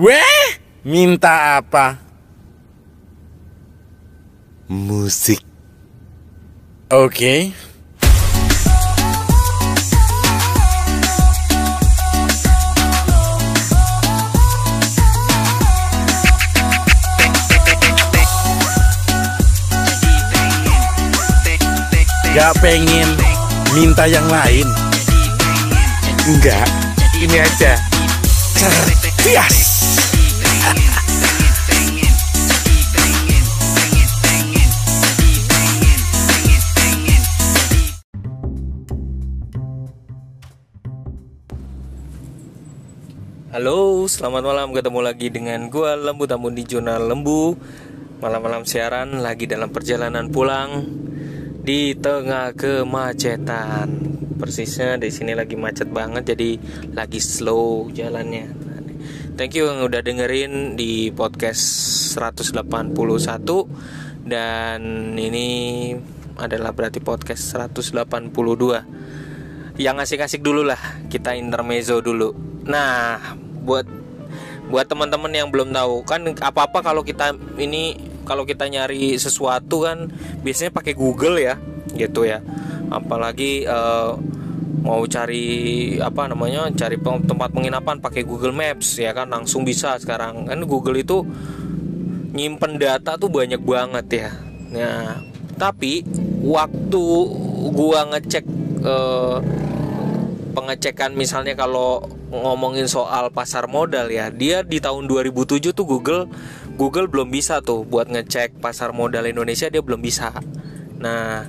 Weh, minta apa? Musik. Oke. Gak pengen minta yang lain. Enggak, ini aja. Cerdas. Halo, selamat malam. Ketemu lagi dengan gua Lembu Tamu di Jurnal Lembu. Malam-malam siaran lagi dalam perjalanan pulang di tengah kemacetan. Persisnya di sini lagi macet banget jadi lagi slow jalannya. Thank you yang udah dengerin di podcast 181 dan ini adalah berarti podcast 182 yang asik-asik dulu lah kita intermezzo dulu. Nah buat buat teman-teman yang belum tahu kan apa-apa kalau kita ini kalau kita nyari sesuatu kan biasanya pakai Google ya gitu ya. Apalagi uh, mau cari apa namanya cari tempat penginapan pakai Google Maps ya kan? Langsung bisa sekarang. Kan Google itu nyimpen data tuh banyak banget ya. Nah tapi waktu gua ngecek uh, pengecekan misalnya kalau ngomongin soal pasar modal ya dia di tahun 2007 tuh Google Google belum bisa tuh buat ngecek pasar modal Indonesia dia belum bisa. Nah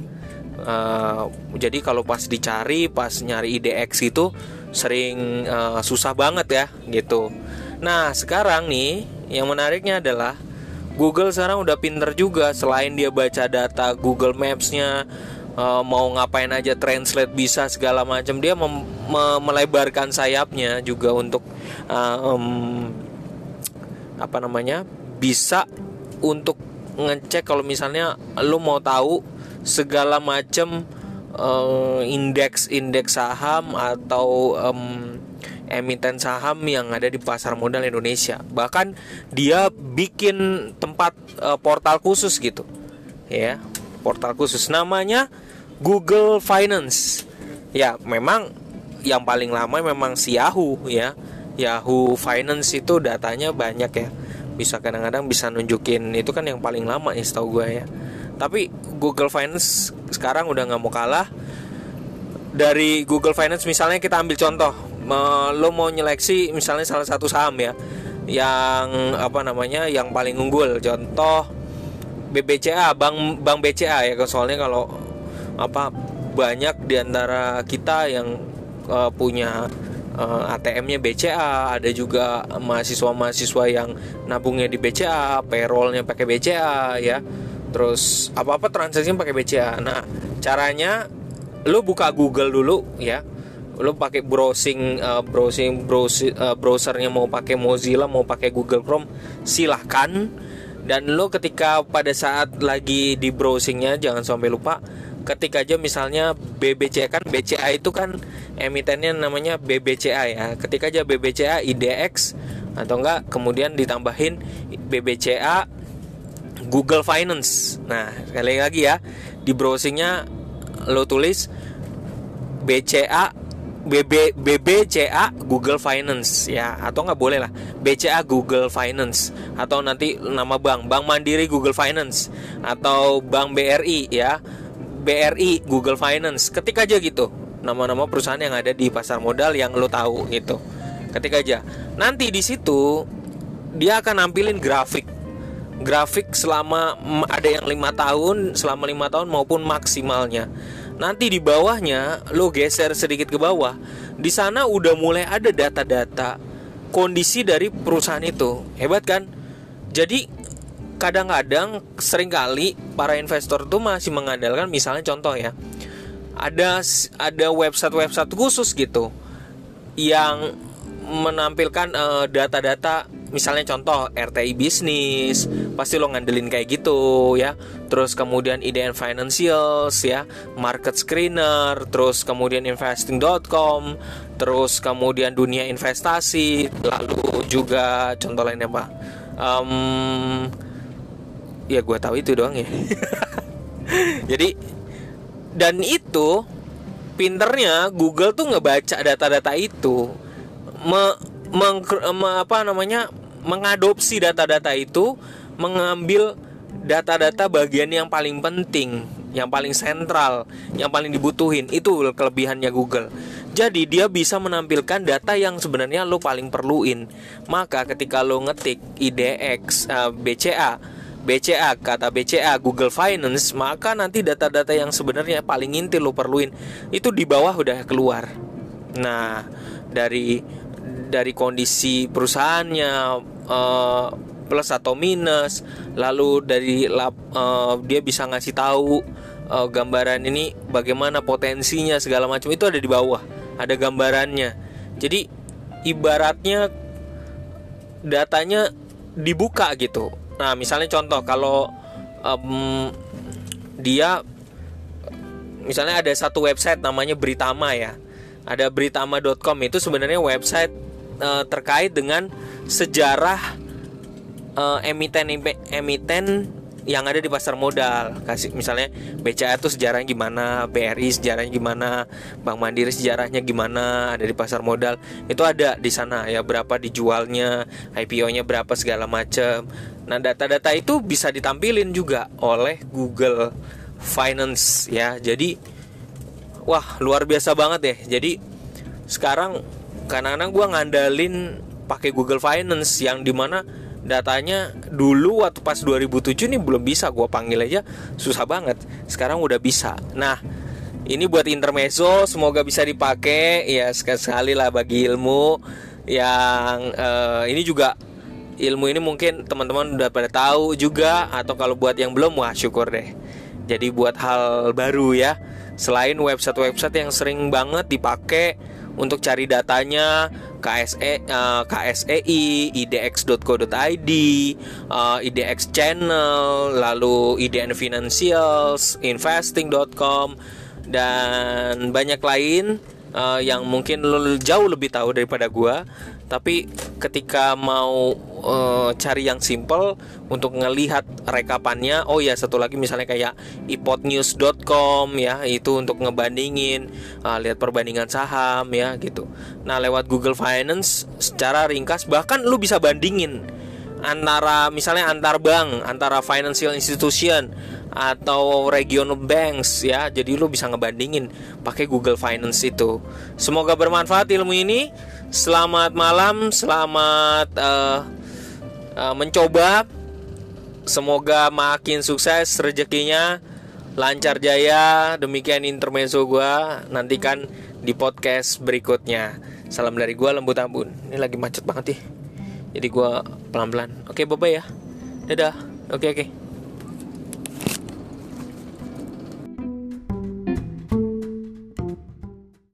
uh, jadi kalau pas dicari pas nyari IDX itu sering uh, susah banget ya gitu. Nah sekarang nih yang menariknya adalah Google sekarang udah pinter juga selain dia baca data Google Maps-nya uh, mau ngapain aja translate bisa segala macam dia me melebarkan sayapnya juga untuk uh, um, apa namanya bisa untuk ngecek kalau misalnya lu mau tahu segala macam uh, indeks indeks saham atau um, emiten saham yang ada di pasar modal Indonesia bahkan dia bikin tempat uh, portal khusus gitu ya portal khusus namanya Google Finance. Ya, memang yang paling lama memang si Yahoo ya. Yahoo Finance itu datanya banyak ya. Bisa kadang-kadang bisa nunjukin itu kan yang paling lama ya setahu gue ya. Tapi Google Finance sekarang udah nggak mau kalah. Dari Google Finance misalnya kita ambil contoh, lo mau nyeleksi misalnya salah satu saham ya, yang apa namanya, yang paling unggul. Contoh BBCA, bank bank BCA ya soalnya kalau apa banyak di antara kita yang uh, punya uh, ATM-nya BCA, ada juga mahasiswa-mahasiswa yang nabungnya di BCA, payrollnya pakai BCA ya. Terus apa-apa transaksinya pakai BCA. Nah, caranya lu buka Google dulu ya. Lu pakai browsing uh, browsing browser, uh, browsernya mau pakai Mozilla, mau pakai Google Chrome, silahkan dan lo ketika pada saat lagi di browsingnya jangan sampai lupa ketika aja misalnya BBCA kan BCA itu kan emitennya namanya BBCA ya ketika aja BBCA IDX atau enggak kemudian ditambahin BBCA Google Finance. Nah sekali lagi ya di browsingnya lo tulis BCA BB BBCA Google Finance ya. Atau nggak boleh lah BCA Google Finance. Atau nanti nama bank Bank Mandiri Google Finance. Atau Bank BRI ya. BRI Google Finance. Ketik aja gitu nama-nama perusahaan yang ada di pasar modal yang lo tahu gitu. Ketik aja. Nanti di situ dia akan nampilin grafik grafik selama ada yang lima tahun selama lima tahun maupun maksimalnya. Nanti di bawahnya lo geser sedikit ke bawah di sana udah mulai ada data-data kondisi dari perusahaan itu. Hebat kan? Jadi kadang-kadang sering kali para investor tuh masih mengandalkan misalnya contoh ya ada ada website-website khusus gitu yang menampilkan eh, data-data misalnya contoh RTI bisnis pasti lo ngandelin kayak gitu ya. Terus kemudian IDN financials ya. Market screener terus kemudian investing.com terus kemudian dunia investasi lalu juga contoh lainnya apa um, ya gue tahu itu doang ya. Jadi dan itu pinternya Google tuh ngebaca data-data itu me, meng, me, apa namanya mengadopsi data-data itu mengambil data-data bagian yang paling penting yang paling sentral yang paling dibutuhin. Itu kelebihannya Google. Jadi dia bisa menampilkan data yang sebenarnya lo paling perluin. Maka ketika lo ngetik IDX uh, eh, BCA BCA kata BCA Google Finance maka nanti data-data yang sebenarnya paling inti lo perluin itu di bawah udah keluar. Nah dari dari kondisi perusahaannya uh, plus atau minus lalu dari lab, uh, dia bisa ngasih tahu uh, gambaran ini bagaimana potensinya segala macam itu ada di bawah ada gambarannya. Jadi ibaratnya datanya dibuka gitu. Nah misalnya contoh kalau um, dia misalnya ada satu website namanya Britama ya ada britama.com itu sebenarnya website uh, terkait dengan sejarah uh, emiten emiten yang ada di pasar modal. Kasih misalnya BCA itu sejarahnya gimana BRI sejarahnya gimana Bank Mandiri sejarahnya gimana ada di pasar modal. Itu ada di sana ya berapa dijualnya IPO-nya berapa segala macam nah data-data itu bisa ditampilin juga oleh Google Finance ya. Jadi wah luar biasa banget ya. Jadi sekarang kadang-kadang gue ngandalin pakai Google Finance yang di mana datanya dulu waktu pas 2007 nih belum bisa gue panggil aja susah banget. Sekarang udah bisa. Nah ini buat intermezzo semoga bisa dipakai. Ya sekali-sekali lah bagi ilmu yang uh, ini juga ilmu ini mungkin teman-teman udah pada tahu juga atau kalau buat yang belum wah syukur deh. Jadi buat hal baru ya. Selain website-website yang sering banget dipakai untuk cari datanya KSE uh, KSEI, idx.co.id, uh, IDX Channel, lalu IDN Financials, investing.com dan banyak lain uh, yang mungkin lo jauh lebih tahu daripada gua. Tapi ketika mau uh, cari yang simple untuk ngelihat rekapannya. Oh ya satu lagi misalnya kayak ipodnews.com ya itu untuk ngebandingin uh, lihat perbandingan saham ya gitu. Nah lewat Google Finance secara ringkas bahkan lu bisa bandingin antara misalnya antar bank antara financial institution atau regional banks ya. Jadi lu bisa ngebandingin pakai Google Finance itu. Semoga bermanfaat ilmu ini. Selamat malam, selamat uh, uh, mencoba. Semoga makin sukses rezekinya, lancar jaya. Demikian intermezzo gue. Nantikan di podcast berikutnya. Salam dari gue Lembut Ambun. Ini lagi macet banget nih. Jadi gue pelan-pelan. Oke, bye bye ya. Dadah. Oke, oke.